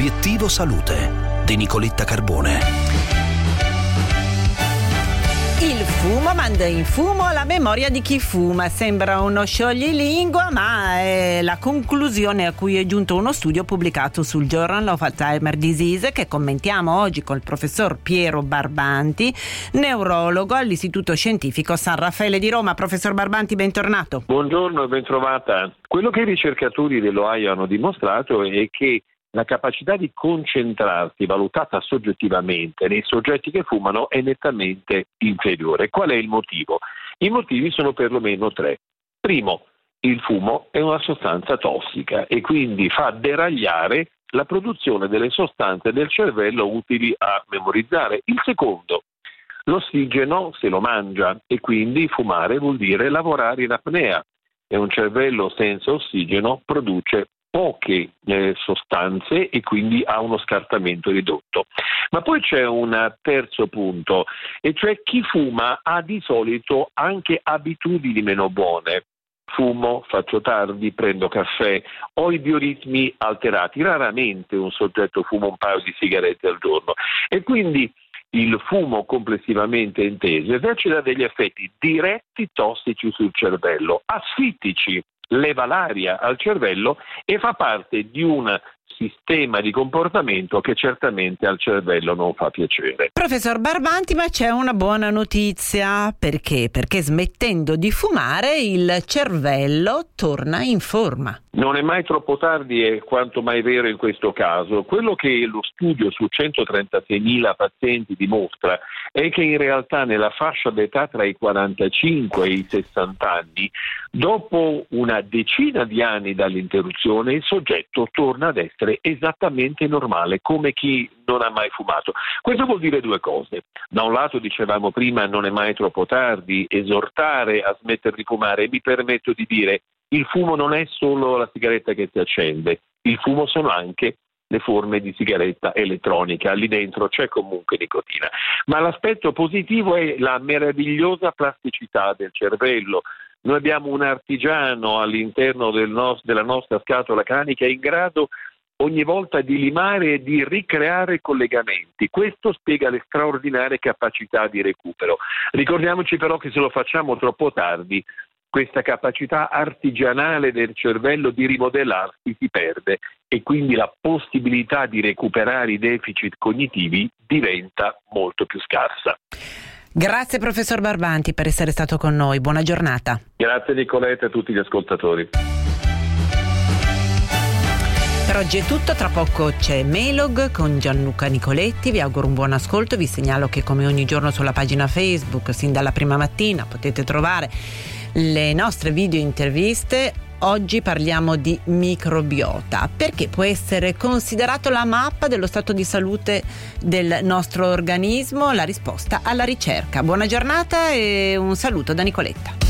Vivo Salute di Nicoletta Carbone. Il fumo manda in fumo la memoria di chi fuma. Sembra uno scioglilingua, ma è la conclusione a cui è giunto uno studio pubblicato sul Journal of Alzheimer Disease che commentiamo oggi col professor Piero Barbanti, neurologo all'Istituto Scientifico San Raffaele di Roma. Professor Barbanti, bentornato. Buongiorno e bentrovata. Quello che i ricercatori dell'OAI hanno dimostrato è che la capacità di concentrarsi valutata soggettivamente nei soggetti che fumano è nettamente inferiore. Qual è il motivo? I motivi sono perlomeno tre. Primo, il fumo è una sostanza tossica e quindi fa deragliare la produzione delle sostanze del cervello utili a memorizzare. Il secondo, l'ossigeno se lo mangia e quindi fumare vuol dire lavorare in apnea e un cervello senza ossigeno produce poche eh, sostanze e quindi ha uno scartamento ridotto. Ma poi c'è un terzo punto, e cioè chi fuma ha di solito anche abitudini meno buone. Fumo, faccio tardi, prendo caffè, ho i bioritmi alterati. Raramente un soggetto fuma un paio di sigarette al giorno e quindi il fumo complessivamente inteso esercita degli effetti diretti tossici sul cervello, asfittici leva l'aria al cervello e fa parte di un sistema di comportamento che certamente al cervello non fa piacere. Professor Barbanti, ma c'è una buona notizia. Perché? Perché smettendo di fumare il cervello torna in forma. Non è mai troppo tardi, è quanto mai vero in questo caso. Quello che lo studio su 136.000 pazienti dimostra è che in realtà nella fascia d'età tra i 45 e i 60 anni, dopo una decina di anni dall'interruzione, il soggetto torna ad essere esattamente normale, come chi non ha mai fumato. Questo vuol dire due cose. Da un lato dicevamo prima non è mai troppo tardi, esortare a smettere di fumare mi permetto di dire il fumo non è solo la sigaretta che si accende, il fumo sono anche le forme di sigaretta elettronica, lì dentro c'è comunque nicotina. Ma l'aspetto positivo è la meravigliosa plasticità del cervello. Noi abbiamo un artigiano all'interno del nos- della nostra scatola cranica in grado ogni volta di limare e di ricreare collegamenti. Questo spiega le straordinarie capacità di recupero. Ricordiamoci però che se lo facciamo troppo tardi questa capacità artigianale del cervello di rimodellarsi si perde e quindi la possibilità di recuperare i deficit cognitivi diventa molto più scarsa. Grazie professor Barbanti per essere stato con noi, buona giornata. Grazie Nicoletta e a tutti gli ascoltatori. Per oggi è tutto, tra poco c'è Melog con Gianluca Nicoletti, vi auguro un buon ascolto, vi segnalo che come ogni giorno sulla pagina Facebook, sin dalla prima mattina, potete trovare le nostre video interviste. Oggi parliamo di microbiota perché può essere considerato la mappa dello stato di salute del nostro organismo, la risposta alla ricerca. Buona giornata e un saluto da Nicoletta.